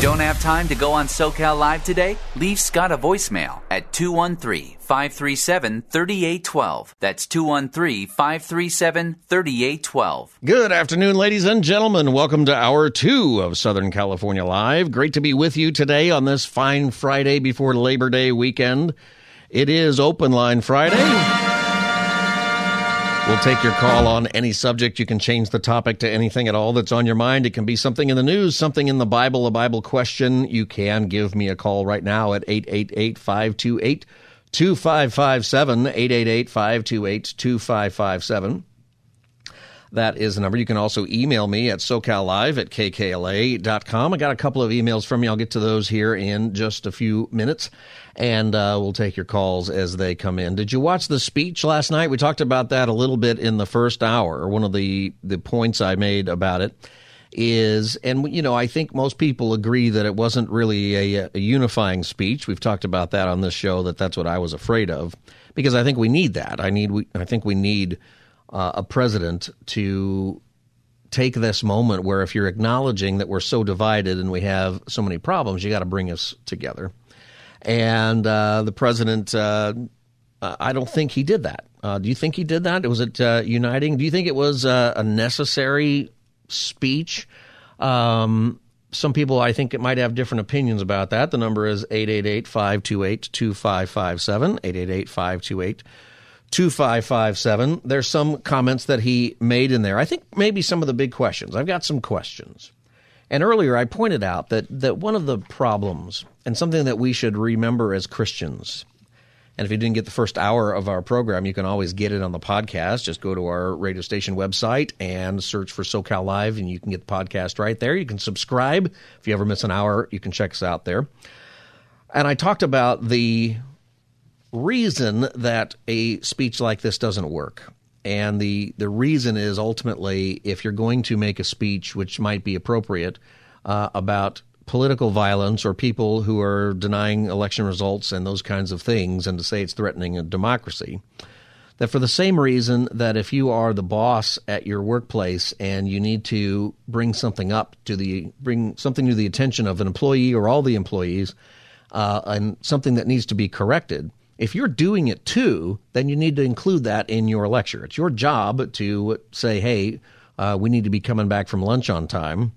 Don't have time to go on SoCal Live today? Leave Scott a voicemail at 213 537 3812. That's 213 537 3812. Good afternoon, ladies and gentlemen. Welcome to hour two of Southern California Live. Great to be with you today on this fine Friday before Labor Day weekend. It is Open Line Friday. We'll take your call on any subject. You can change the topic to anything at all that's on your mind. It can be something in the news, something in the Bible, a Bible question. You can give me a call right now at 888 528 2557. 888 528 2557. That is the number. You can also email me at socallive at kkla.com. I got a couple of emails from you. I'll get to those here in just a few minutes, and uh, we'll take your calls as they come in. Did you watch the speech last night? We talked about that a little bit in the first hour. One of the, the points I made about it is, and you know, I think most people agree that it wasn't really a, a unifying speech. We've talked about that on this show. That that's what I was afraid of because I think we need that. I need. We, I think we need uh, a president to take this moment where if you're acknowledging that we're so divided and we have so many problems, you got to bring us together. And uh, the president, uh, I don't think he did that. Uh, do you think he did that? Was it uh, uniting? Do you think it was uh, a necessary speech? Um, some people, I think, it might have different opinions about that. The number is 888 528 2557. 888 528 2557. There's some comments that he made in there. I think maybe some of the big questions. I've got some questions. And earlier I pointed out that, that one of the problems and something that we should remember as Christians, and if you didn't get the first hour of our program, you can always get it on the podcast. Just go to our radio station website and search for SoCal Live, and you can get the podcast right there. You can subscribe. If you ever miss an hour, you can check us out there. And I talked about the reason that a speech like this doesn't work. And the, the reason is ultimately if you're going to make a speech which might be appropriate uh, about political violence or people who are denying election results and those kinds of things, and to say it's threatening a democracy, that for the same reason that if you are the boss at your workplace and you need to bring something up to the bring something to the attention of an employee or all the employees, uh, and something that needs to be corrected, if you're doing it too, then you need to include that in your lecture. It's your job to say, hey, uh, we need to be coming back from lunch on time.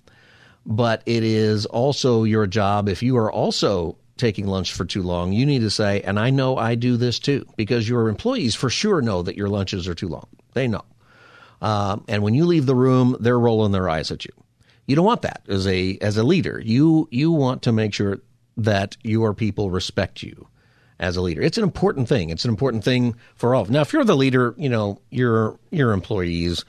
But it is also your job, if you are also taking lunch for too long, you need to say, and I know I do this too, because your employees for sure know that your lunches are too long. They know. Uh, and when you leave the room, they're rolling their eyes at you. You don't want that as a as a leader. You you want to make sure that your people respect you as a leader. It's an important thing. It's an important thing for all. Now, if you're the leader, you know, your your employees,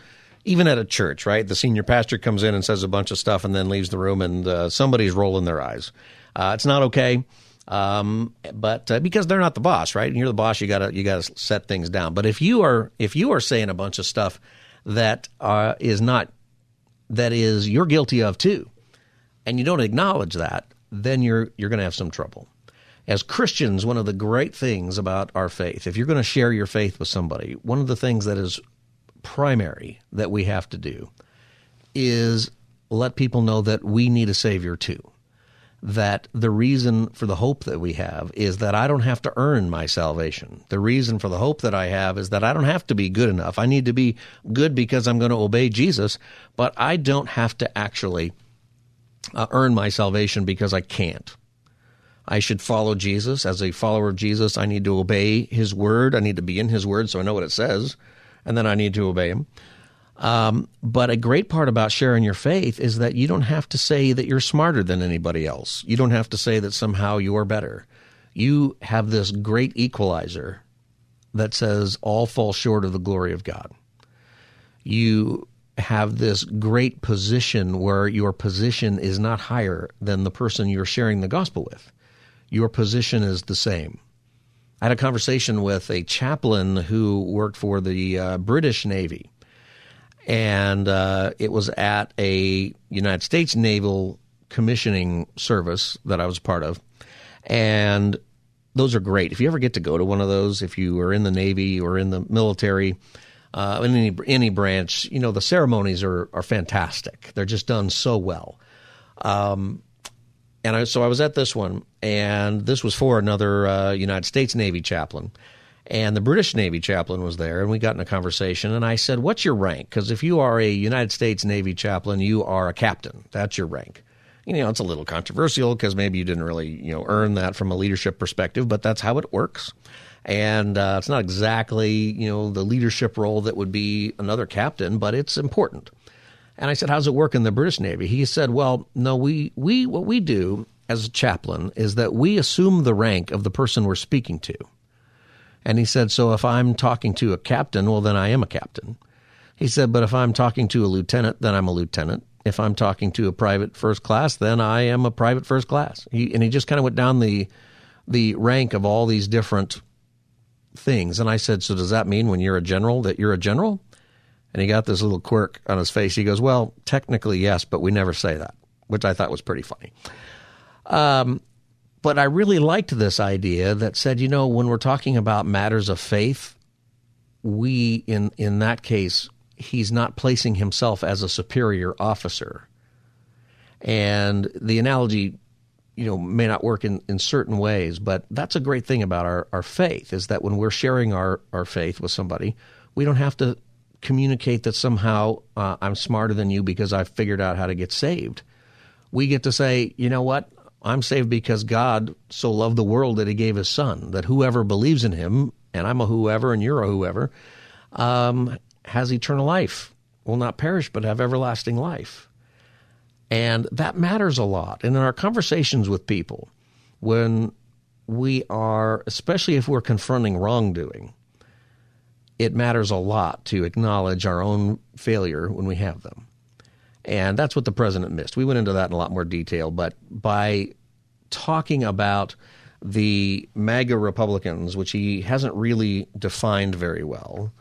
even at a church, right? The senior pastor comes in and says a bunch of stuff and then leaves the room, and uh, somebody's rolling their eyes. Uh, it's not okay. Um, but uh, because they're not the boss, right? And you're the boss, you gotta you gotta set things down. But if you are if you are saying a bunch of stuff that uh, is not that is you're guilty of too, and you don't acknowledge that, then you're you're going to have some trouble as Christians, one of the great things about our faith, if you're going to share your faith with somebody, one of the things that is primary that we have to do is let people know that we need a Savior too. That the reason for the hope that we have is that I don't have to earn my salvation. The reason for the hope that I have is that I don't have to be good enough. I need to be good because I'm going to obey Jesus, but I don't have to actually uh, earn my salvation because I can't. I should follow Jesus. As a follower of Jesus, I need to obey his word. I need to be in his word so I know what it says, and then I need to obey him. Um, but a great part about sharing your faith is that you don't have to say that you're smarter than anybody else. You don't have to say that somehow you're better. You have this great equalizer that says all fall short of the glory of God. You have this great position where your position is not higher than the person you're sharing the gospel with. Your position is the same. I had a conversation with a chaplain who worked for the uh, British Navy, and uh, it was at a United States Naval commissioning service that I was part of. And those are great. If you ever get to go to one of those, if you are in the Navy or in the military, uh, in any any branch, you know the ceremonies are are fantastic. They're just done so well. Um, and I, so I was at this one, and this was for another uh, United States Navy chaplain, and the British Navy chaplain was there, and we got in a conversation, and I said, "What's your rank? Because if you are a United States Navy chaplain, you are a captain. That's your rank." You know, it's a little controversial because maybe you didn't really, you know, earn that from a leadership perspective, but that's how it works and uh, it's not exactly you know the leadership role that would be another captain, but it's important. And I said, "How's it work in the British Navy?" He said, "Well, no, we we what we do as a chaplain is that we assume the rank of the person we're speaking to." And he said, "So if I'm talking to a captain, well, then I am a captain." He said, "But if I'm talking to a lieutenant, then I'm a lieutenant. If I'm talking to a private first class, then I am a private first class." He, and he just kind of went down the the rank of all these different things. And I said, So does that mean when you're a general that you're a general? And he got this little quirk on his face. He goes, Well, technically, yes, but we never say that, which I thought was pretty funny. Um, but I really liked this idea that said, you know, when we're talking about matters of faith, we, in, in that case, he's not placing himself as a superior officer. And the analogy you know may not work in, in certain ways, but that's a great thing about our, our faith is that when we're sharing our, our faith with somebody, we don't have to communicate that somehow uh, I'm smarter than you because I've figured out how to get saved. We get to say, you know what? I'm saved because God so loved the world that he gave his son, that whoever believes in him, and I'm a whoever and you're a whoever, um, has eternal life, will not perish but have everlasting life. And that matters a lot. And in our conversations with people, when we are, especially if we're confronting wrongdoing, it matters a lot to acknowledge our own failure when we have them. And that's what the president missed. We went into that in a lot more detail, but by talking about the MAGA Republicans, which he hasn't really defined very well,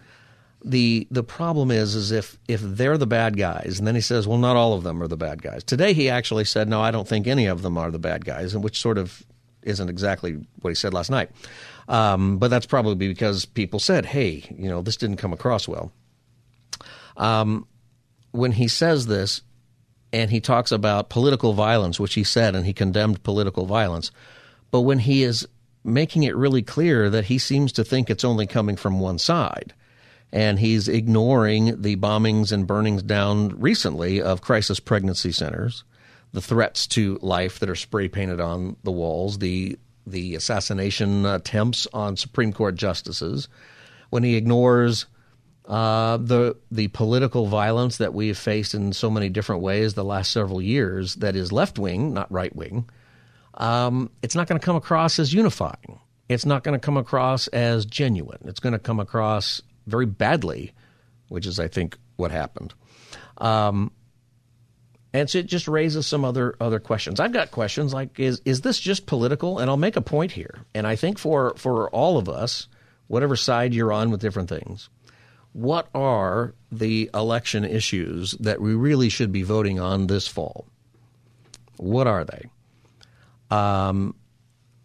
the the problem is is if if they're the bad guys, and then he says, well, not all of them are the bad guys. Today he actually said, no, I don't think any of them are the bad guys, and which sort of isn't exactly what he said last night. Um, but that's probably because people said, hey, you know, this didn't come across well. Um, when he says this, and he talks about political violence, which he said, and he condemned political violence, but when he is making it really clear that he seems to think it's only coming from one side and he's ignoring the bombings and burnings down recently of crisis pregnancy centers, the threats to life that are spray painted on the walls, the the assassination attempts on Supreme Court justices, when he ignores uh, the the political violence that we have faced in so many different ways the last several years, that is left wing, not right wing, um, it's not going to come across as unifying. It's not going to come across as genuine. It's going to come across very badly, which is, I think, what happened. Um, and so it just raises some other other questions. I've got questions like is is this just political? And I'll make a point here. And I think for for all of us, whatever side you're on with different things, what are the election issues that we really should be voting on this fall? What are they? Um,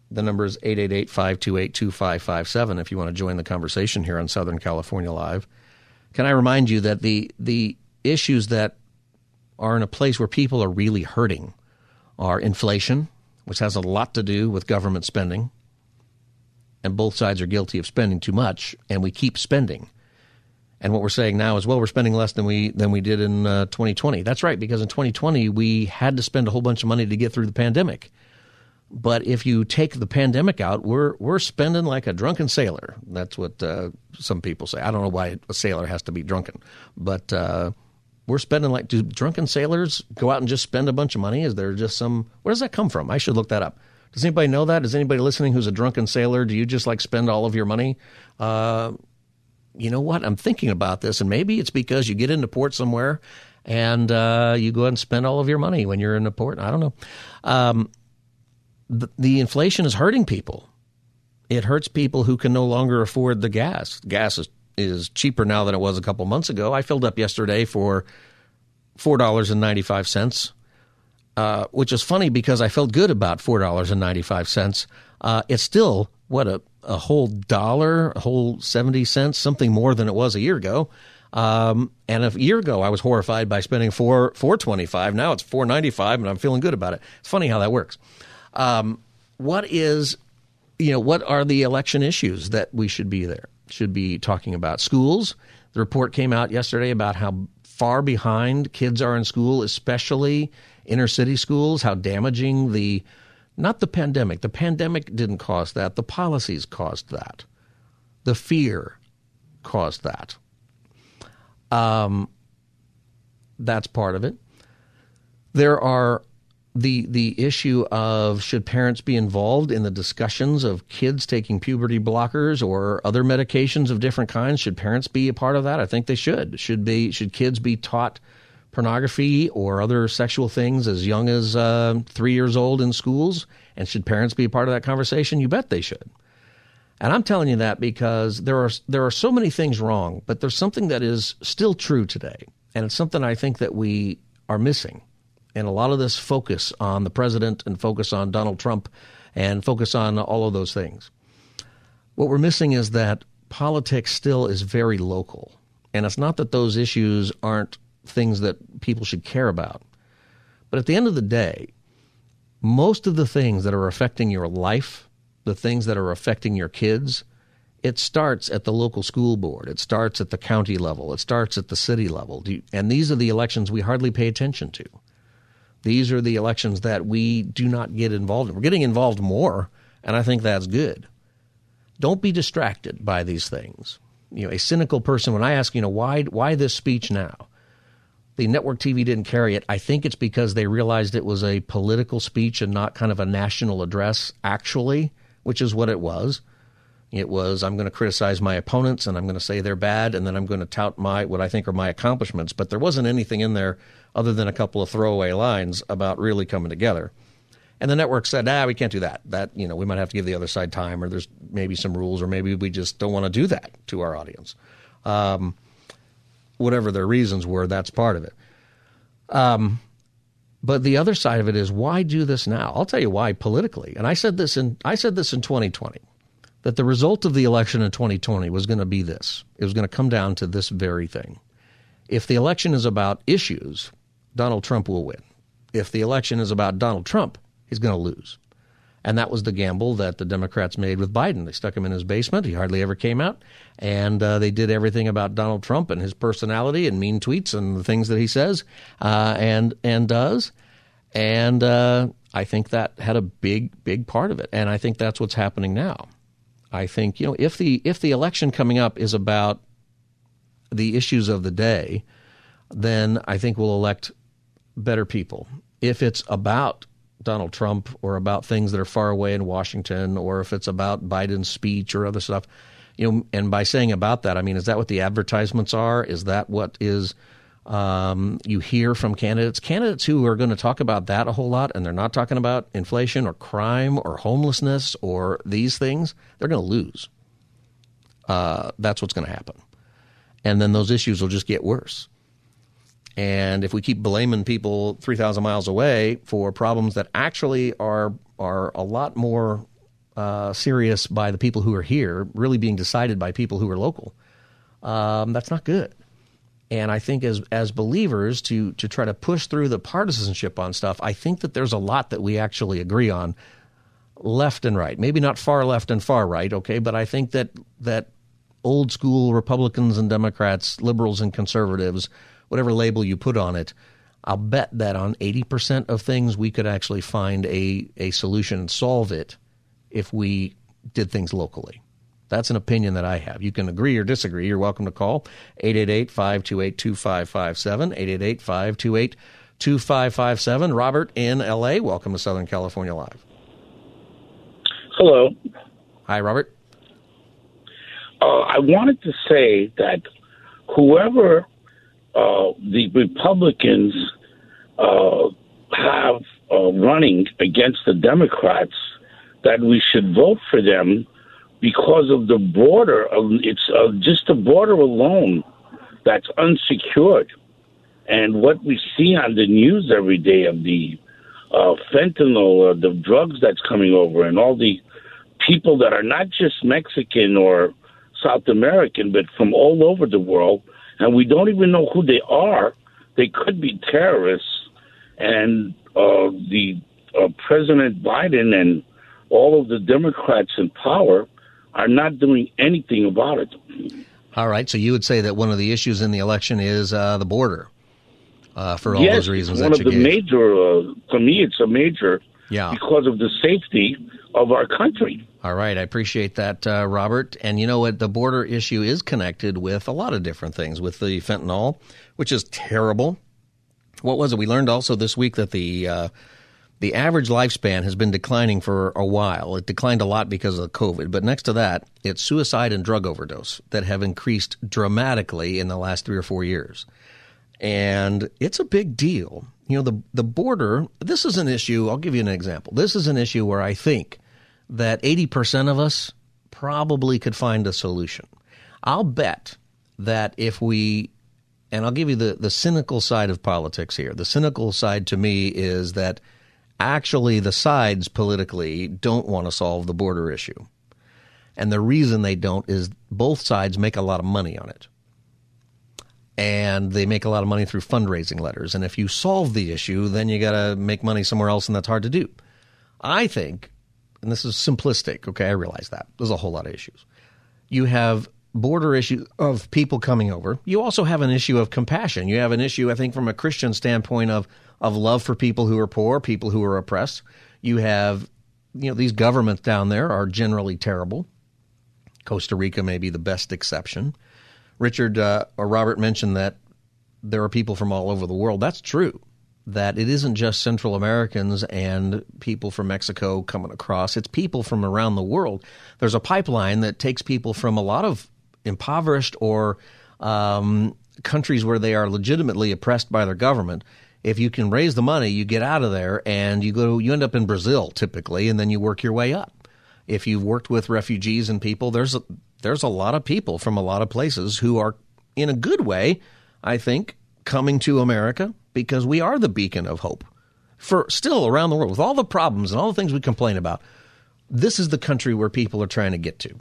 the number is 888 528 2557 if you want to join the conversation here on Southern California Live. Can I remind you that the, the issues that are in a place where people are really hurting are inflation, which has a lot to do with government spending, and both sides are guilty of spending too much, and we keep spending. And what we're saying now is, well, we're spending less than we than we did in uh, 2020. That's right, because in 2020 we had to spend a whole bunch of money to get through the pandemic. But if you take the pandemic out, we're we're spending like a drunken sailor. That's what uh, some people say. I don't know why a sailor has to be drunken, but uh, we're spending like do drunken sailors go out and just spend a bunch of money? Is there just some? Where does that come from? I should look that up. Does anybody know that? Is anybody listening who's a drunken sailor? Do you just like spend all of your money? Uh, you know what? I'm thinking about this, and maybe it's because you get into port somewhere and uh, you go and spend all of your money when you're in the port. I don't know. Um, the, the inflation is hurting people. It hurts people who can no longer afford the gas. Gas is, is cheaper now than it was a couple months ago. I filled up yesterday for four dollars and ninety five cents, uh, which is funny because I felt good about four dollars and ninety five cents. Uh, it's still what a a whole dollar, a whole 70 cents, something more than it was a year ago. Um, and a year ago, I was horrified by spending four four twenty five. Now it's four ninety five, and I'm feeling good about it. It's funny how that works. Um, what is, you know, what are the election issues that we should be there? Should be talking about schools. The report came out yesterday about how far behind kids are in school, especially inner city schools. How damaging the not the pandemic. The pandemic didn't cause that. The policies caused that. The fear caused that. Um, that's part of it. There are the the issue of should parents be involved in the discussions of kids taking puberty blockers or other medications of different kinds? Should parents be a part of that? I think they should. Should be should kids be taught pornography or other sexual things as young as uh, three years old in schools? And should parents be a part of that conversation? You bet they should. And I'm telling you that because there are there are so many things wrong, but there's something that is still true today, and it's something I think that we are missing. And a lot of this focus on the president and focus on Donald Trump and focus on all of those things. What we're missing is that politics still is very local. And it's not that those issues aren't things that people should care about. But at the end of the day, most of the things that are affecting your life, the things that are affecting your kids, it starts at the local school board. It starts at the county level. It starts at the city level. And these are the elections we hardly pay attention to. These are the elections that we do not get involved in. We're getting involved more, and I think that's good. Don't be distracted by these things. You know, a cynical person, when I ask, you know, why, why this speech now? the network TV didn't carry it. I think it's because they realized it was a political speech and not kind of a national address, actually, which is what it was. It was I'm going to criticize my opponents and I'm going to say they're bad and then I'm going to tout my what I think are my accomplishments. But there wasn't anything in there other than a couple of throwaway lines about really coming together. And the network said, ah, we can't do that. That, you know, we might have to give the other side time or there's maybe some rules or maybe we just don't want to do that to our audience. Um, whatever their reasons were, that's part of it. Um, but the other side of it is why do this now? I'll tell you why politically. And I said this in I said this in 2020 that the result of the election in 2020 was going to be this. It was going to come down to this very thing. If the election is about issues, Donald Trump will win. If the election is about Donald Trump, he's going to lose. And that was the gamble that the Democrats made with Biden. They stuck him in his basement. He hardly ever came out. And uh, they did everything about Donald Trump and his personality and mean tweets and the things that he says uh, and, and does. And uh, I think that had a big, big part of it. And I think that's what's happening now. I think, you know, if the, if the election coming up is about the issues of the day, then I think we'll elect better people. If it's about Donald Trump or about things that are far away in Washington or if it's about Biden's speech or other stuff. You know, and by saying about that, I mean, is that what the advertisements are? Is that what is um, you hear from candidates? Candidates who are going to talk about that a whole lot and they're not talking about inflation or crime or homelessness or these things, they're going to lose. Uh, that's what's going to happen. And then those issues will just get worse. And if we keep blaming people 3,000 miles away for problems that actually are, are a lot more uh, serious by the people who are here, really being decided by people who are local, um, that's not good. And I think as as believers to to try to push through the partisanship on stuff, I think that there's a lot that we actually agree on, left and right. Maybe not far left and far right, okay, but I think that that old school Republicans and Democrats, liberals and conservatives whatever label you put on it, I'll bet that on 80% of things we could actually find a, a solution and solve it if we did things locally. That's an opinion that I have. You can agree or disagree. You're welcome to call 888 528 2557. 888 528 2557. Robert in LA, welcome to Southern California Live. Hello. Hi, Robert. uh, I wanted to say that whoever uh, the Republicans uh, have uh, running against the Democrats, that we should vote for them because of the border. of It's uh, just the border alone that's unsecured. And what we see on the news every day of the uh, fentanyl, uh, the drugs that's coming over, and all the people that are not just Mexican or South American, but from all over the world, and we don't even know who they are. They could be terrorists, and uh, the uh, President Biden and all of the Democrats in power are not doing anything about it. All right, so you would say that one of the issues in the election is uh, the border, uh, for all yes, those reasons. Yes, one that of the gave. major. Uh, to me, it's a major Yeah. because of the safety of our country. All right, I appreciate that, uh, Robert. And you know what? The border issue is connected with a lot of different things, with the fentanyl, which is terrible. What was it? We learned also this week that the uh, the average lifespan has been declining for a while. It declined a lot because of COVID, but next to that, it's suicide and drug overdose that have increased dramatically in the last three or four years. And it's a big deal. You know, the the border, this is an issue, I'll give you an example. This is an issue where I think that 80% of us probably could find a solution. I'll bet that if we and I'll give you the, the cynical side of politics here. The cynical side to me is that actually the sides politically don't want to solve the border issue. And the reason they don't is both sides make a lot of money on it. And they make a lot of money through fundraising letters. And if you solve the issue, then you got to make money somewhere else, and that's hard to do. I think, and this is simplistic, okay, I realize that. There's a whole lot of issues. You have border issue of people coming over. You also have an issue of compassion. You have an issue, I think, from a Christian standpoint of of love for people who are poor, people who are oppressed. You have, you know, these governments down there are generally terrible. Costa Rica may be the best exception. Richard uh, or Robert mentioned that there are people from all over the world. That's true. That it isn't just Central Americans and people from Mexico coming across. It's people from around the world. There's a pipeline that takes people from a lot of impoverished or um, countries where they are legitimately oppressed by their government. If you can raise the money, you get out of there and you go. You end up in Brazil typically, and then you work your way up. If you've worked with refugees and people, there's a, there's a lot of people from a lot of places who are, in a good way, I think, coming to America because we are the beacon of hope for still around the world with all the problems and all the things we complain about. This is the country where people are trying to get to.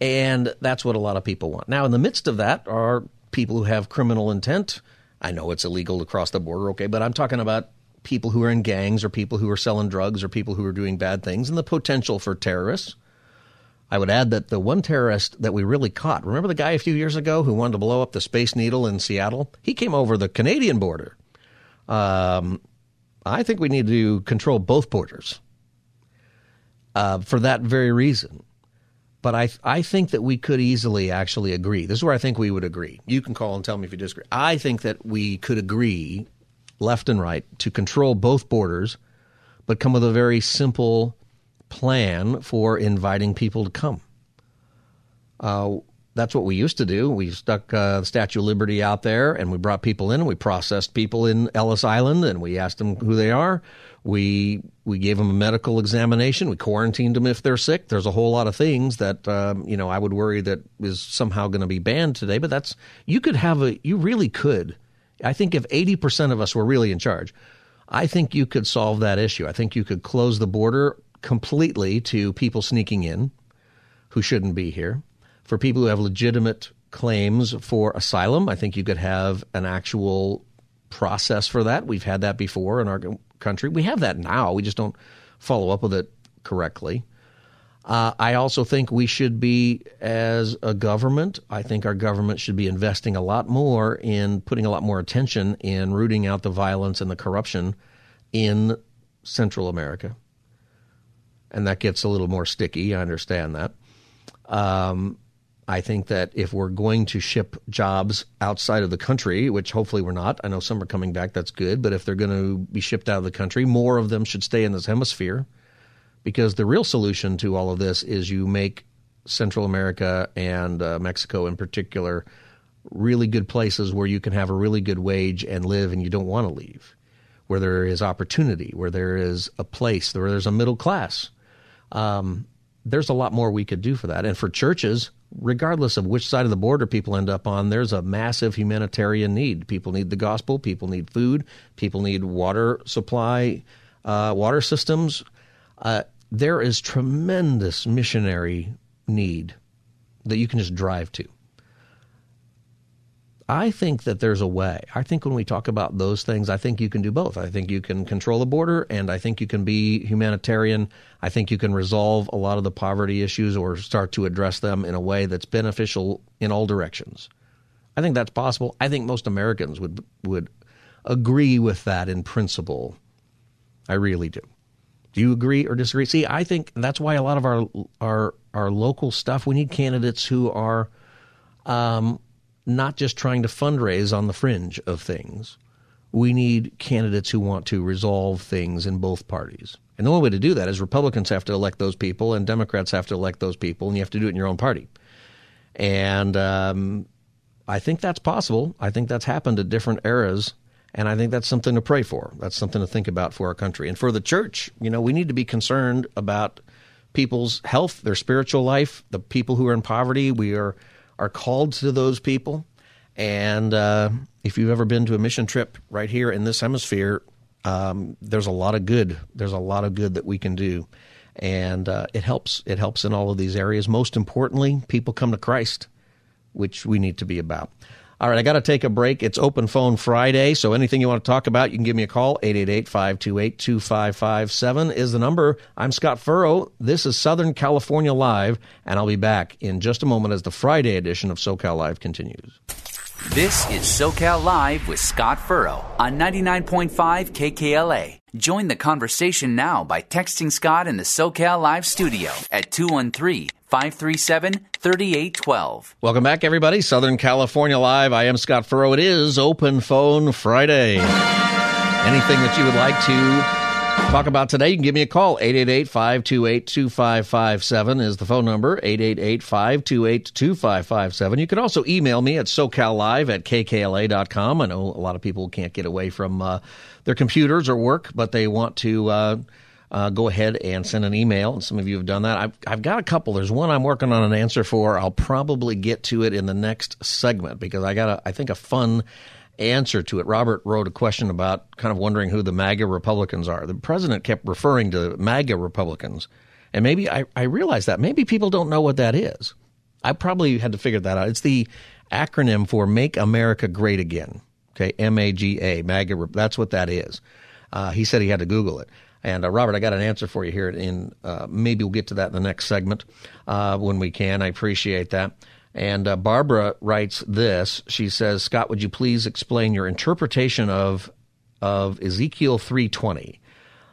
And that's what a lot of people want. Now, in the midst of that are people who have criminal intent. I know it's illegal to cross the border, okay, but I'm talking about people who are in gangs or people who are selling drugs or people who are doing bad things and the potential for terrorists. I would add that the one terrorist that we really caught, remember the guy a few years ago who wanted to blow up the Space Needle in Seattle? He came over the Canadian border. Um, I think we need to control both borders uh, for that very reason. But I, I think that we could easily actually agree. This is where I think we would agree. You can call and tell me if you disagree. I think that we could agree, left and right, to control both borders, but come with a very simple plan for inviting people to come. Uh, that's what we used to do. We stuck uh, the Statue of Liberty out there, and we brought people in, and we processed people in Ellis Island, and we asked them who they are. We we gave them a medical examination. We quarantined them if they're sick. There's a whole lot of things that um, you know I would worry that is somehow going to be banned today. But that's you could have a you really could. I think if 80 percent of us were really in charge, I think you could solve that issue. I think you could close the border completely to people sneaking in who shouldn't be here. For people who have legitimate claims for asylum, I think you could have an actual process for that. We've had that before in our country. We have that now. We just don't follow up with it correctly. Uh, I also think we should be, as a government, I think our government should be investing a lot more in putting a lot more attention in rooting out the violence and the corruption in Central America. And that gets a little more sticky. I understand that. Um, I think that if we're going to ship jobs outside of the country, which hopefully we're not, I know some are coming back, that's good, but if they're going to be shipped out of the country, more of them should stay in this hemisphere because the real solution to all of this is you make Central America and uh, Mexico in particular, really good places where you can have a really good wage and live and you don't want to leave, where there is opportunity, where there is a place, where there's a middle class. Um, there's a lot more we could do for that. And for churches, regardless of which side of the border people end up on, there's a massive humanitarian need. People need the gospel, people need food, people need water supply, uh, water systems. Uh, there is tremendous missionary need that you can just drive to. I think that there's a way. I think when we talk about those things, I think you can do both. I think you can control the border and I think you can be humanitarian. I think you can resolve a lot of the poverty issues or start to address them in a way that's beneficial in all directions. I think that's possible. I think most Americans would would agree with that in principle. I really do. Do you agree or disagree? See, I think that's why a lot of our our our local stuff we need candidates who are um, not just trying to fundraise on the fringe of things. We need candidates who want to resolve things in both parties. And the only way to do that is Republicans have to elect those people and Democrats have to elect those people, and you have to do it in your own party. And um, I think that's possible. I think that's happened at different eras. And I think that's something to pray for. That's something to think about for our country. And for the church, you know, we need to be concerned about people's health, their spiritual life, the people who are in poverty. We are are called to those people. And uh, if you've ever been to a mission trip right here in this hemisphere, um, there's a lot of good. There's a lot of good that we can do, and uh, it helps. It helps in all of these areas. Most importantly, people come to Christ, which we need to be about. All right, I got to take a break. It's Open Phone Friday, so anything you want to talk about, you can give me a call. 888-528-2557 is the number. I'm Scott Furrow. This is Southern California Live, and I'll be back in just a moment as the Friday edition of SoCal Live continues. This is SoCal Live with Scott Furrow on 99.5 KKLA. Join the conversation now by texting Scott in the SoCal Live studio at 213 537 3812. Welcome back, everybody. Southern California Live. I am Scott Furrow. It is Open Phone Friday. Anything that you would like to talk about today, you can give me a call. 888-528-2557 is the phone number. 888-528-2557. You can also email me at socallive at kkla.com. I know a lot of people can't get away from uh, their computers or work, but they want to uh, uh, go ahead and send an email. And some of you have done that. I've, I've got a couple. There's one I'm working on an answer for. I'll probably get to it in the next segment because I got, a, I think, a fun answer to it. Robert wrote a question about kind of wondering who the MAGA Republicans are. The president kept referring to MAGA Republicans. And maybe I, I realized that. Maybe people don't know what that is. I probably had to figure that out. It's the acronym for Make America Great Again. Okay, M A G A, MAGA. That's what that is. Uh, he said he had to Google it. And uh, Robert, I got an answer for you here. In uh, maybe we'll get to that in the next segment uh, when we can. I appreciate that. And uh, Barbara writes this. She says, "Scott, would you please explain your interpretation of of Ezekiel 3:20?"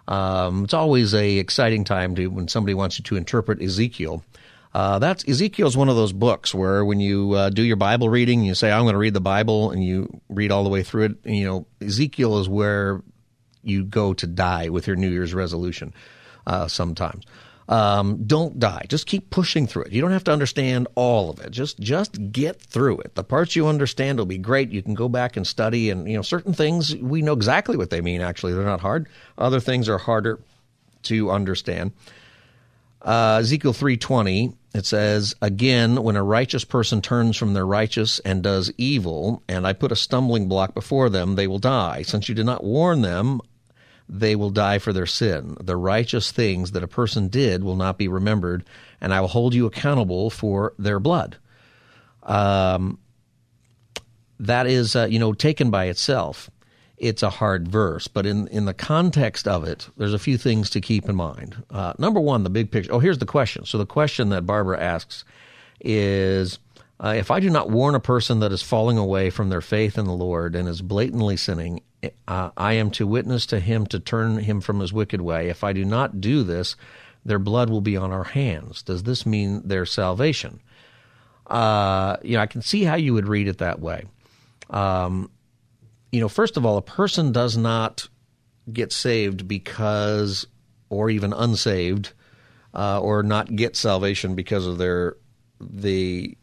Um, it's always a exciting time to when somebody wants you to interpret Ezekiel. Uh, that's Ezekiel is one of those books where when you uh, do your Bible reading, you say, "I'm going to read the Bible," and you read all the way through it. And, you know, Ezekiel is where you go to die with your New Year's resolution. Uh, sometimes, um, don't die. Just keep pushing through it. You don't have to understand all of it. Just just get through it. The parts you understand will be great. You can go back and study, and you know certain things we know exactly what they mean. Actually, they're not hard. Other things are harder to understand. Uh, Ezekiel three twenty it says again when a righteous person turns from their righteous and does evil, and I put a stumbling block before them, they will die. Since you did not warn them, they will die for their sin. The righteous things that a person did will not be remembered, and I will hold you accountable for their blood. Um, that is, uh, you know, taken by itself, it's a hard verse, but in, in the context of it, there's a few things to keep in mind. Uh, number one, the big picture. Oh, here's the question. So the question that Barbara asks is uh, if I do not warn a person that is falling away from their faith in the Lord and is blatantly sinning, uh, I am to witness to him to turn him from his wicked way. If I do not do this, their blood will be on our hands. Does this mean their salvation? Uh, you know, I can see how you would read it that way. Um, you know, first of all, a person does not get saved because, or even unsaved, uh, or not get salvation because of their the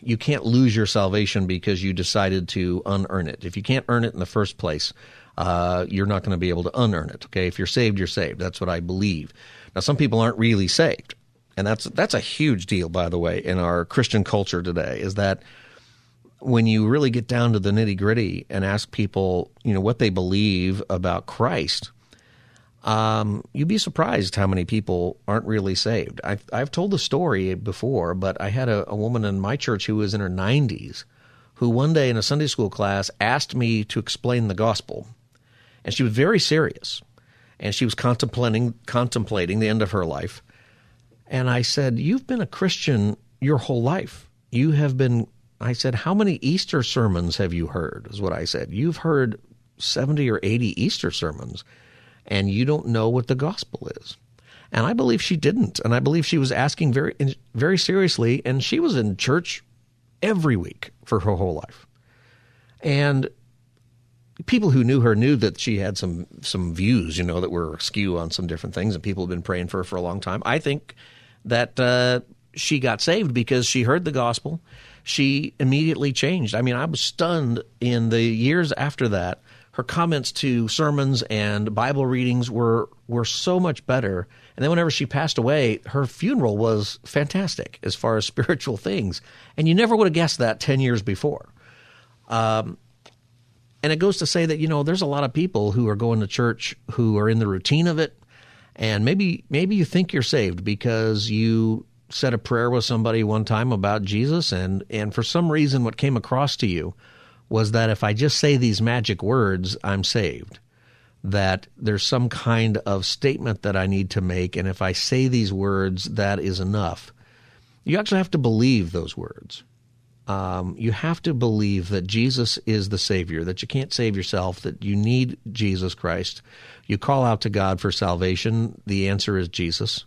you can't lose your salvation because you decided to unearn it. If you can't earn it in the first place, uh, you're not going to be able to unearn it. Okay, if you're saved, you're saved. That's what I believe. Now, some people aren't really saved, and that's that's a huge deal, by the way, in our Christian culture today. Is that when you really get down to the nitty gritty and ask people, you know, what they believe about Christ, um, you'd be surprised how many people aren't really saved. I've, I've told the story before, but I had a, a woman in my church who was in her 90s who one day in a Sunday school class asked me to explain the gospel. And she was very serious. And she was contemplating contemplating the end of her life. And I said, You've been a Christian your whole life. You have been I said, How many Easter sermons have you heard? Is what I said. You've heard 70 or 80 Easter sermons and you don't know what the gospel is. And I believe she didn't. And I believe she was asking very, very seriously. And she was in church every week for her whole life. And people who knew her knew that she had some some views, you know, that were askew on some different things, and people have been praying for her for a long time. I think that uh, she got saved because she heard the gospel. She immediately changed. I mean, I was stunned in the years after that her comments to sermons and Bible readings were were so much better. And then whenever she passed away, her funeral was fantastic as far as spiritual things. And you never would have guessed that 10 years before. Um, and it goes to say that, you know, there's a lot of people who are going to church who are in the routine of it. And maybe maybe you think you're saved because you said a prayer with somebody one time about Jesus and and for some reason what came across to you was that if I just say these magic words, I'm saved. That there's some kind of statement that I need to make, and if I say these words, that is enough. You actually have to believe those words. Um, you have to believe that Jesus is the Savior, that you can't save yourself, that you need Jesus Christ. You call out to God for salvation. The answer is Jesus.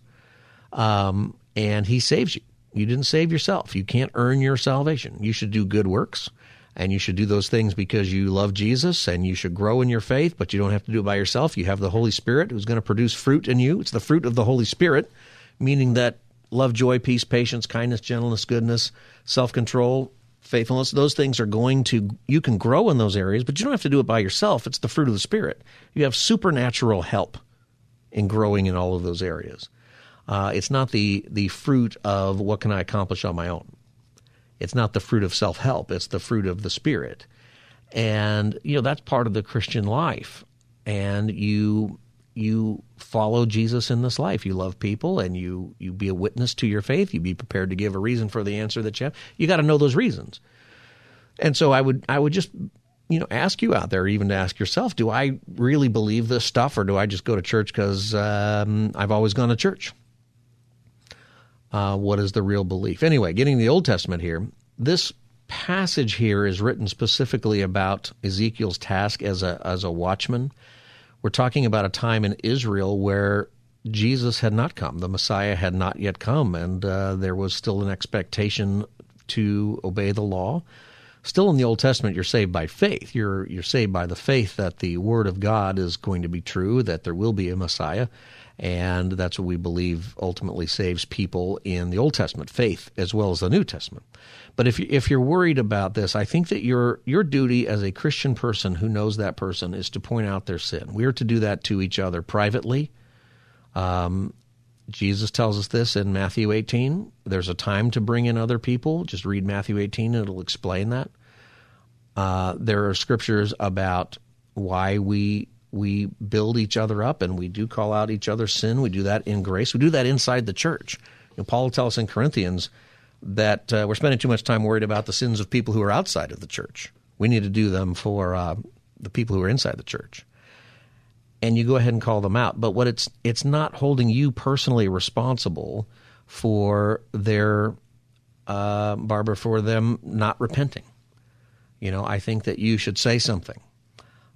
Um, and He saves you. You didn't save yourself. You can't earn your salvation. You should do good works and you should do those things because you love Jesus and you should grow in your faith, but you don't have to do it by yourself. You have the Holy Spirit who's going to produce fruit in you. It's the fruit of the Holy Spirit, meaning that love, joy, peace, patience, kindness, gentleness, goodness, self control, faithfulness, those things are going to, you can grow in those areas, but you don't have to do it by yourself. It's the fruit of the Spirit. You have supernatural help in growing in all of those areas. Uh, it's not the, the fruit of what can I accomplish on my own. It's not the fruit of self help, it's the fruit of the Spirit. And, you know, that's part of the Christian life. And you you follow Jesus in this life. You love people and you you be a witness to your faith. You be prepared to give a reason for the answer that you have. You got to know those reasons. And so I would I would just you know ask you out there even to ask yourself, do I really believe this stuff or do I just go to church because um, I've always gone to church? Uh, what is the real belief. Anyway, getting the Old Testament here, this passage here is written specifically about Ezekiel's task as a as a watchman. We're talking about a time in Israel where Jesus had not come, the Messiah had not yet come, and uh, there was still an expectation to obey the law. Still in the Old Testament, you're saved by faith. You're you're saved by the faith that the Word of God is going to be true, that there will be a Messiah. And that's what we believe ultimately saves people in the Old Testament faith as well as the New Testament. But if you, if you're worried about this, I think that your your duty as a Christian person who knows that person is to point out their sin. We are to do that to each other privately. Um, Jesus tells us this in Matthew 18. There's a time to bring in other people. Just read Matthew 18, and it'll explain that. Uh, there are scriptures about why we we build each other up and we do call out each other's sin. We do that in grace. We do that inside the church. You know, Paul tells us in Corinthians that uh, we're spending too much time worried about the sins of people who are outside of the church. We need to do them for uh, the people who are inside the church. And you go ahead and call them out. But what it's it's not holding you personally responsible for their uh, Barbara for them not repenting. You know, I think that you should say something.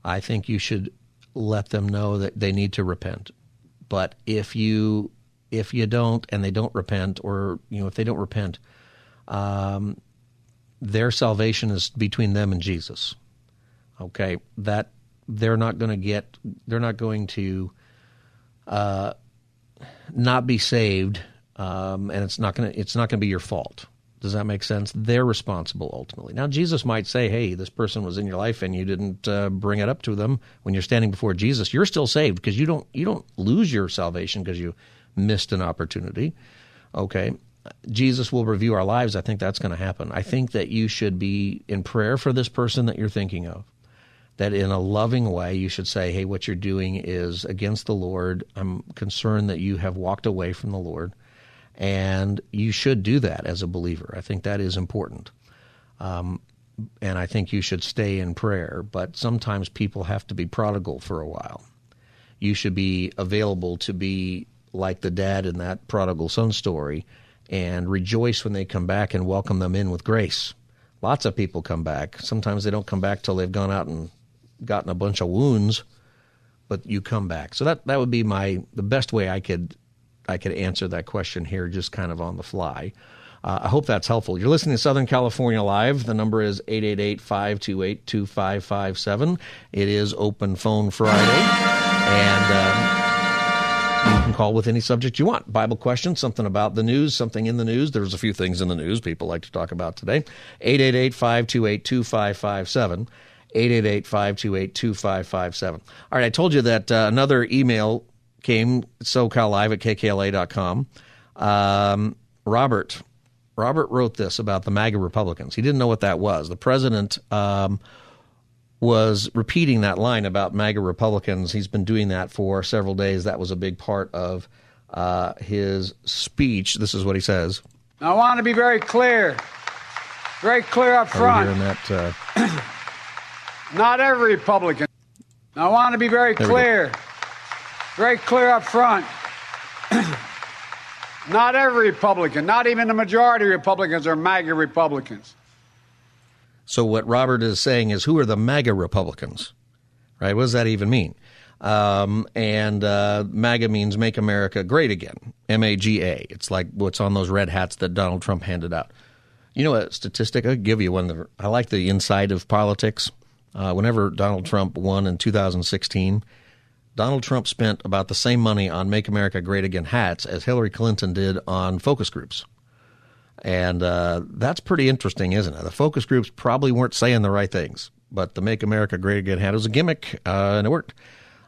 I think you should let them know that they need to repent. But if you if you don't and they don't repent, or you know if they don't repent, um, their salvation is between them and Jesus. Okay, that they're not going to get. They're not going to uh, not be saved um, and it's not going to it's not going to be your fault. Does that make sense? They're responsible ultimately. Now, Jesus might say, "Hey, this person was in your life, and you didn't uh, bring it up to them when you're standing before Jesus. You're still saved because you don't you don't lose your salvation because you missed an opportunity." Okay, Jesus will review our lives. I think that's going to happen. I think that you should be in prayer for this person that you're thinking of. That in a loving way, you should say, "Hey, what you're doing is against the Lord. I'm concerned that you have walked away from the Lord." And you should do that as a believer. I think that is important. Um, and I think you should stay in prayer. But sometimes people have to be prodigal for a while. You should be available to be like the dad in that prodigal son story and rejoice when they come back and welcome them in with grace. Lots of people come back. Sometimes they don't come back till they've gone out and gotten a bunch of wounds, but you come back. So that that would be my the best way I could I could answer that question here just kind of on the fly. Uh, I hope that's helpful. You're listening to Southern California Live. The number is 888 528 2557. It is Open Phone Friday. And um, you can call with any subject you want Bible questions, something about the news, something in the news. There's a few things in the news people like to talk about today. 888 528 2557. 888 528 2557. All right, I told you that uh, another email came SoCal Live at kkla.com. Um, Robert Robert wrote this about the MAGA Republicans. He didn't know what that was. The president um, was repeating that line about MAGA Republicans. He's been doing that for several days. That was a big part of uh, his speech. This is what he says. I want to be very clear, very clear up front. That, uh... Not every Republican. I want to be very clear very clear up front. not every Republican, not even the majority of Republicans are MAGA Republicans. So what Robert is saying is, who are the MAGA Republicans? Right? What does that even mean? Um, and uh, MAGA means Make America Great Again. M A G A. It's like what's on those red hats that Donald Trump handed out. You know a statistic? I'll give you one. I like the inside of politics. Uh, whenever Donald Trump won in 2016, Donald Trump spent about the same money on Make America Great Again hats as Hillary Clinton did on focus groups. And uh, that's pretty interesting, isn't it? The focus groups probably weren't saying the right things, but the Make America Great Again hat was a gimmick, uh, and it worked.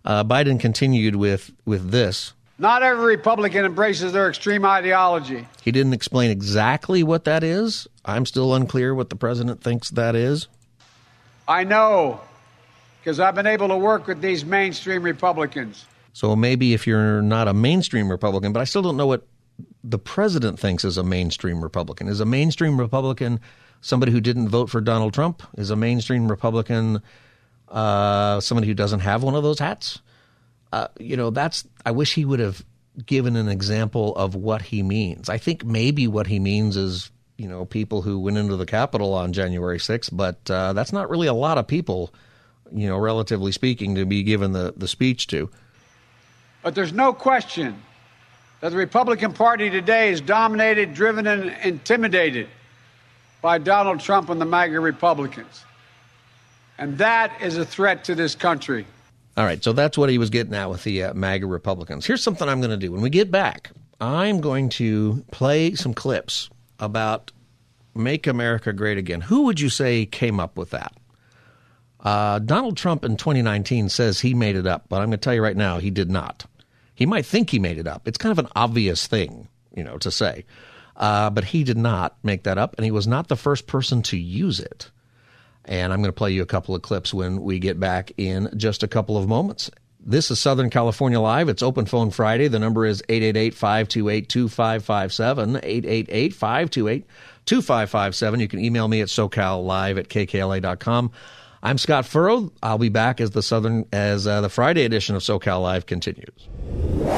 Uh, Biden continued with, with this. Not every Republican embraces their extreme ideology. He didn't explain exactly what that is. I'm still unclear what the president thinks that is. I know because I've been able to work with these mainstream Republicans. So maybe if you're not a mainstream Republican, but I still don't know what the president thinks is a mainstream Republican. Is a mainstream Republican somebody who didn't vote for Donald Trump? Is a mainstream Republican uh, somebody who doesn't have one of those hats? Uh, you know, that's. I wish he would have given an example of what he means. I think maybe what he means is you know people who went into the Capitol on January 6th, but uh, that's not really a lot of people you know, relatively speaking, to be given the, the speech to. But there's no question that the Republican Party today is dominated, driven, and intimidated by Donald Trump and the MAGA Republicans. And that is a threat to this country. All right, so that's what he was getting at with the uh, MAGA Republicans. Here's something I'm going to do. When we get back, I'm going to play some clips about Make America Great Again. Who would you say came up with that? Uh, Donald Trump in 2019 says he made it up, but I'm going to tell you right now, he did not. He might think he made it up. It's kind of an obvious thing, you know, to say. Uh, but he did not make that up, and he was not the first person to use it. And I'm going to play you a couple of clips when we get back in just a couple of moments. This is Southern California Live. It's Open Phone Friday. The number is 888 528 2557. 888 528 2557. You can email me at socallive at kkla.com. I'm Scott Furrow. I'll be back as the Southern as uh, the Friday edition of SoCal Live continues.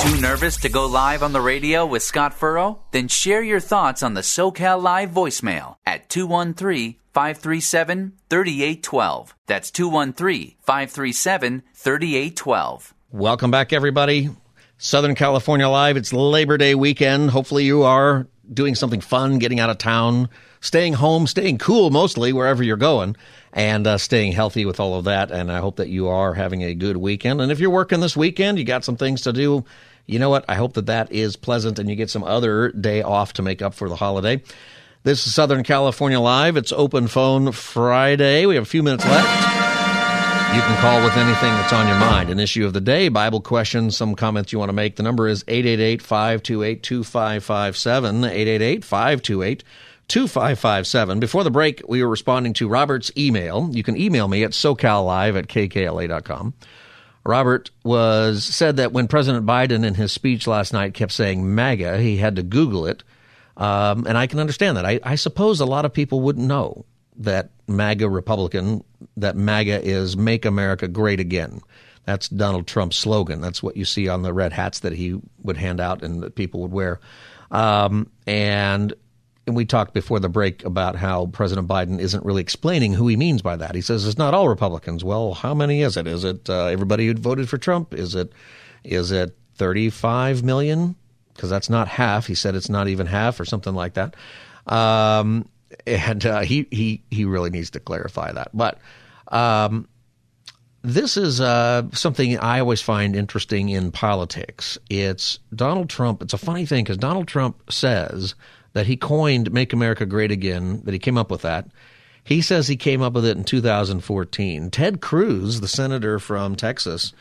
Too nervous to go live on the radio with Scott Furrow? Then share your thoughts on the SoCal Live voicemail at 213 537 3812. That's 213 537 3812. Welcome back, everybody. Southern California Live. It's Labor Day weekend. Hopefully, you are doing something fun, getting out of town, staying home, staying cool mostly wherever you're going and uh, staying healthy with all of that. And I hope that you are having a good weekend. And if you're working this weekend, you got some things to do. you know what? I hope that that is pleasant and you get some other day off to make up for the holiday. This is Southern California Live. It's open phone Friday. We have a few minutes left. You can call with anything that's on your mind. An issue of the day, Bible questions, some comments you want to make. The number is 888 528 2557. 888 528 2557. Before the break, we were responding to Robert's email. You can email me at socallive at kkla.com. Robert was said that when President Biden in his speech last night kept saying MAGA, he had to Google it. Um, and I can understand that. I, I suppose a lot of people wouldn't know that MAGA Republican, that MAGA is Make America Great Again. That's Donald Trump's slogan. That's what you see on the red hats that he would hand out and that people would wear. Um, and and we talked before the break about how President Biden isn't really explaining who he means by that. He says it's not all Republicans. Well, how many is it? Is it uh, everybody who voted for Trump? Is it is it 35 million? Because that's not half. He said it's not even half or something like that. Um, and uh, he he he really needs to clarify that. But um, this is uh, something I always find interesting in politics. It's Donald Trump. It's a funny thing because Donald Trump says that he coined Make America Great Again, that he came up with that. He says he came up with it in 2014. Ted Cruz, the senator from Texas,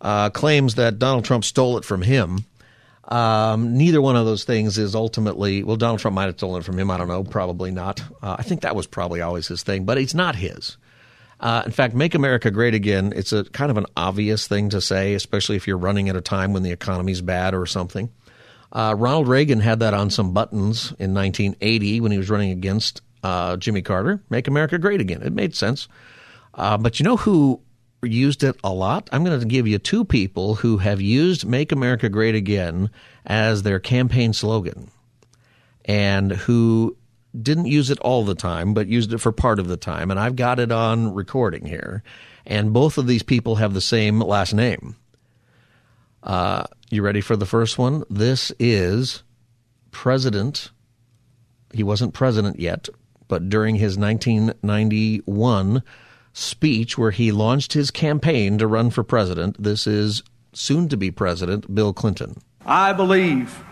uh, claims that Donald Trump stole it from him. Um, neither one of those things is ultimately, well, Donald Trump might have stolen it from him. I don't know. Probably not. Uh, I think that was probably always his thing, but it's not his. Uh, in fact, make America great again, it's a kind of an obvious thing to say, especially if you're running at a time when the economy's bad or something. Uh, Ronald Reagan had that on some buttons in 1980 when he was running against uh, Jimmy Carter. Make America Great Again. It made sense. Uh, but you know who used it a lot? I'm going to give you two people who have used Make America Great Again as their campaign slogan and who didn't use it all the time, but used it for part of the time. And I've got it on recording here. And both of these people have the same last name. Uh, you ready for the first one? This is President. He wasn't president yet, but during his 1991 speech where he launched his campaign to run for president, this is soon to be president Bill Clinton. I believe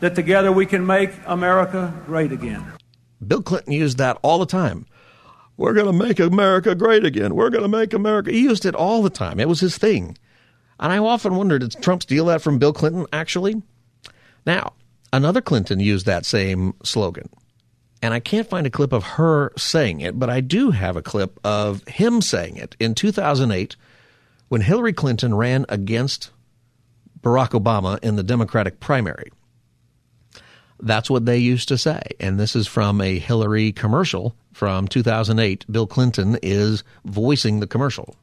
that together we can make America great again. Bill Clinton used that all the time. We're going to make America great again. We're going to make America. He used it all the time. It was his thing. And I often wonder did Trump steal that from Bill Clinton, actually? Now, another Clinton used that same slogan. And I can't find a clip of her saying it, but I do have a clip of him saying it in 2008 when Hillary Clinton ran against Barack Obama in the Democratic primary. That's what they used to say. And this is from a Hillary commercial from 2008. Bill Clinton is voicing the commercial.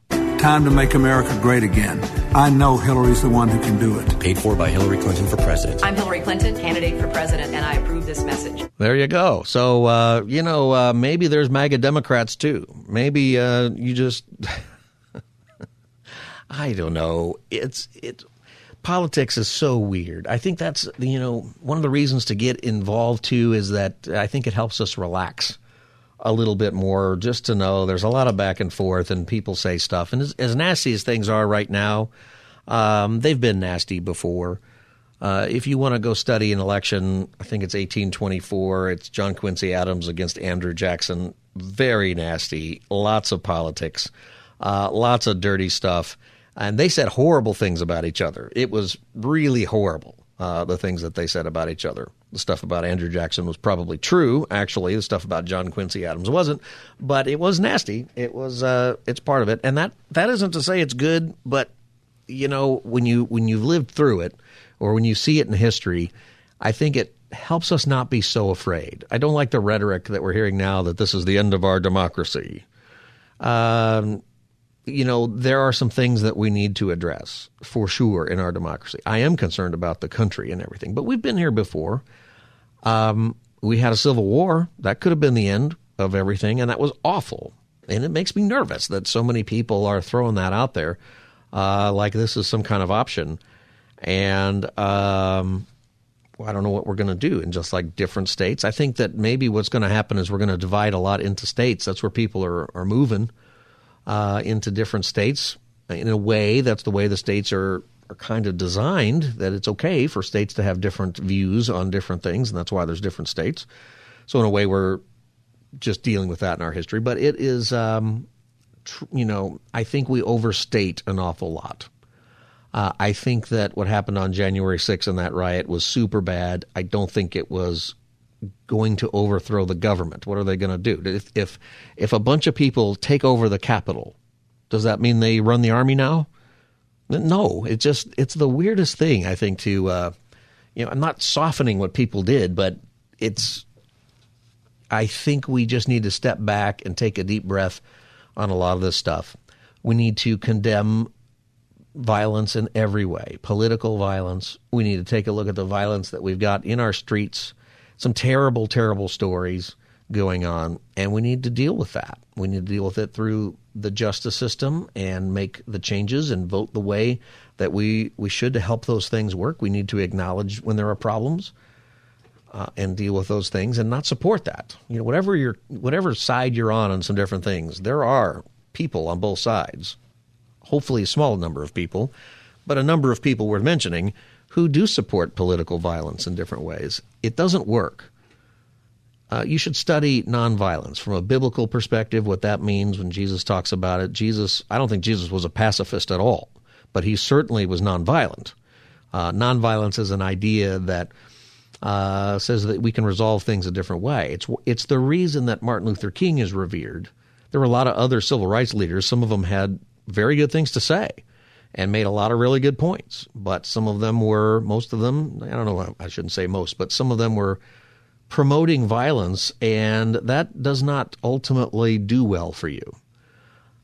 Time to make America great again. I know Hillary's the one who can do it. Paid for by Hillary Clinton for president. I'm Hillary Clinton, candidate for president, and I approve this message. There you go. So, uh, you know, uh, maybe there's MAGA Democrats too. Maybe uh, you just. I don't know. It's it. Politics is so weird. I think that's you know one of the reasons to get involved too is that I think it helps us relax a little bit more just to know there's a lot of back and forth and people say stuff. And as, as nasty as things are right now, um, they've been nasty before. Uh, if you want to go study an election, I think it's 1824. It's John Quincy Adams against Andrew Jackson. Very nasty. Lots of politics. Uh, lots of dirty stuff. And they said horrible things about each other. It was really horrible, uh, the things that they said about each other. The stuff about Andrew Jackson was probably true. Actually, the stuff about John Quincy Adams wasn't, but it was nasty. It was. Uh, it's part of it, and that that isn't to say it's good, but you know when you when you've lived through it, or when you see it in history, I think it helps us not be so afraid. I don't like the rhetoric that we're hearing now that this is the end of our democracy. Um, you know, there are some things that we need to address for sure in our democracy. I am concerned about the country and everything, but we've been here before. Um, we had a civil war. That could have been the end of everything, and that was awful. And it makes me nervous that so many people are throwing that out there uh, like this is some kind of option. And um, well, I don't know what we're going to do in just like different states. I think that maybe what's going to happen is we're going to divide a lot into states. That's where people are, are moving uh, into different states. In a way, that's the way the states are are kind of designed that it's okay for states to have different views on different things, and that's why there's different states. So in a way, we're just dealing with that in our history. But it is, um, tr- you know, I think we overstate an awful lot. Uh, I think that what happened on January 6th in that riot was super bad. I don't think it was going to overthrow the government. What are they going to do? If, if if a bunch of people take over the Capitol, does that mean they run the army now? No, it's just it's the weirdest thing I think to uh, you know I'm not softening what people did, but it's I think we just need to step back and take a deep breath on a lot of this stuff. We need to condemn violence in every way, political violence. We need to take a look at the violence that we've got in our streets. Some terrible, terrible stories going on, and we need to deal with that. We need to deal with it through the justice system and make the changes and vote the way that we, we should to help those things work. We need to acknowledge when there are problems uh, and deal with those things and not support that. You know, whatever your whatever side you're on on some different things, there are people on both sides. Hopefully, a small number of people, but a number of people worth mentioning who do support political violence in different ways. It doesn't work. Uh, you should study nonviolence from a biblical perspective, what that means when Jesus talks about it. Jesus, I don't think Jesus was a pacifist at all, but he certainly was nonviolent. Uh, nonviolence is an idea that uh, says that we can resolve things a different way. It's it's the reason that Martin Luther King is revered. There were a lot of other civil rights leaders. Some of them had very good things to say and made a lot of really good points. But some of them were, most of them, I don't know, I shouldn't say most, but some of them were promoting violence, and that does not ultimately do well for you.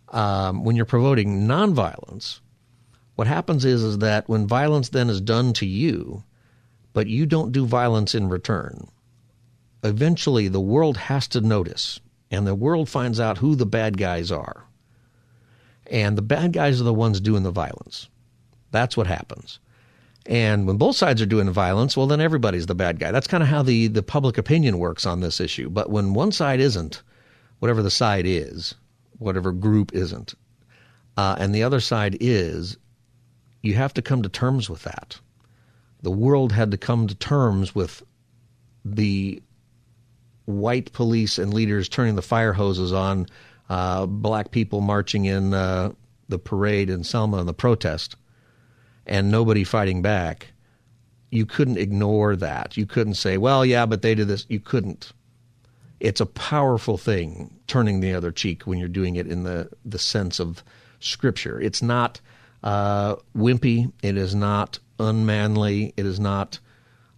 Um, when you're promoting nonviolence, what happens is, is that when violence then is done to you, but you don't do violence in return, eventually the world has to notice, and the world finds out who the bad guys are. And the bad guys are the ones doing the violence. That's what happens. And when both sides are doing violence, well, then everybody's the bad guy. That's kind of how the, the public opinion works on this issue. But when one side isn't, whatever the side is, whatever group isn't, uh, and the other side is, you have to come to terms with that. The world had to come to terms with the white police and leaders turning the fire hoses on uh, black people marching in uh, the parade in Selma and the protest, and nobody fighting back, you couldn't ignore that. You couldn't say, well, yeah, but they did this. You couldn't. It's a powerful thing, turning the other cheek when you're doing it in the, the sense of Scripture. It's not uh, wimpy. It is not unmanly. It is not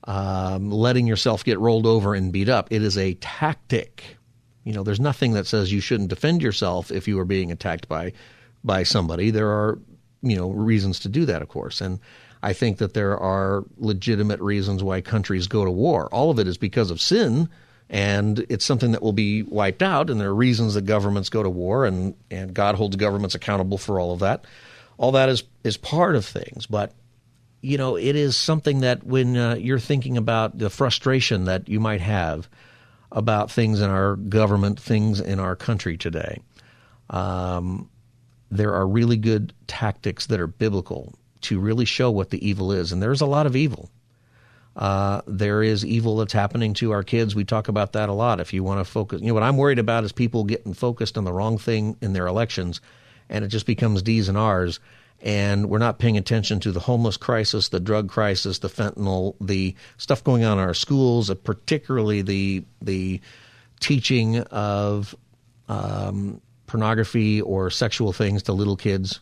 um, letting yourself get rolled over and beat up. It is a tactic you know, there's nothing that says you shouldn't defend yourself if you are being attacked by by somebody. There are, you know, reasons to do that, of course. And I think that there are legitimate reasons why countries go to war. All of it is because of sin, and it's something that will be wiped out. And there are reasons that governments go to war, and and God holds governments accountable for all of that. All that is is part of things, but you know, it is something that when uh, you're thinking about the frustration that you might have about things in our government, things in our country today. Um, there are really good tactics that are biblical to really show what the evil is, and there's a lot of evil. Uh, there is evil that's happening to our kids. We talk about that a lot. If you want to focus, you know, what I'm worried about is people getting focused on the wrong thing in their elections, and it just becomes D's and R's and we're not paying attention to the homeless crisis, the drug crisis, the fentanyl, the stuff going on in our schools, particularly the the teaching of um, pornography or sexual things to little kids,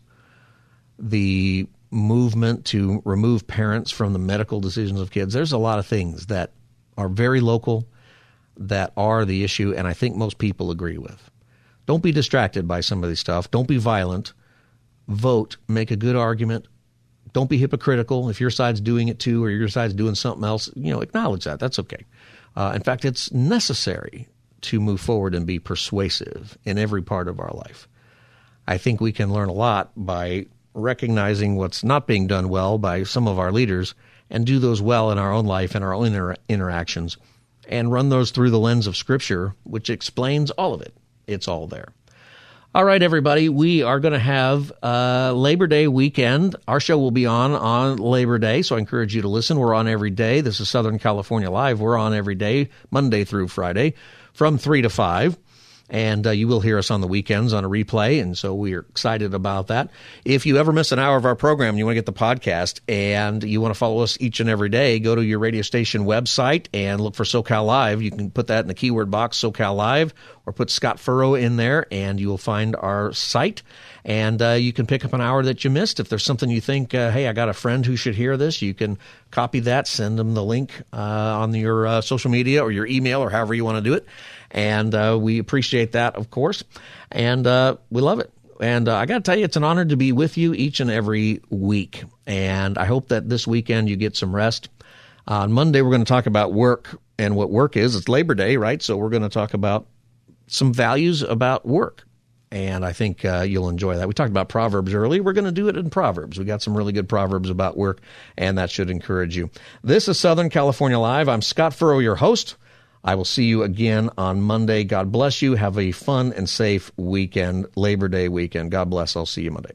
the movement to remove parents from the medical decisions of kids. There's a lot of things that are very local that are the issue, and I think most people agree with. Don't be distracted by some of these stuff. Don't be violent vote, make a good argument. Don't be hypocritical. If your side's doing it too, or your side's doing something else, you know, acknowledge that. That's okay. Uh, in fact, it's necessary to move forward and be persuasive in every part of our life. I think we can learn a lot by recognizing what's not being done well by some of our leaders and do those well in our own life and our own inter- interactions and run those through the lens of Scripture, which explains all of it. It's all there. All right, everybody. We are going to have uh, Labor Day weekend. Our show will be on on Labor Day, so I encourage you to listen. We're on every day. This is Southern California Live. We're on every day, Monday through Friday, from three to five and uh, you will hear us on the weekends on a replay. And so we are excited about that. If you ever miss an hour of our program, you want to get the podcast and you want to follow us each and every day, go to your radio station website and look for SoCal Live. You can put that in the keyword box, SoCal Live, or put Scott Furrow in there, and you will find our site. And uh, you can pick up an hour that you missed. If there's something you think, uh, hey, I got a friend who should hear this, you can copy that, send them the link uh, on your uh, social media or your email or however you want to do it and uh, we appreciate that, of course, and uh, we love it. And I got to tell you, it's an honor to be with you each and every week. And I hope that this weekend you get some rest. on Monday, we're going to talk about work and what work is. It's Labor Day, right? So we're going to talk about some values about work. And I think uh, you'll enjoy that. We talked about Proverbs earlier. We're going to do it in Proverbs. We got some really good Proverbs about work, and that should encourage you. This is Southern California Live. I'm Scott Furrow, your host. I will see you again on Monday. God bless you. Have a fun and safe weekend, Labor Day weekend. God bless. I'll see you Monday.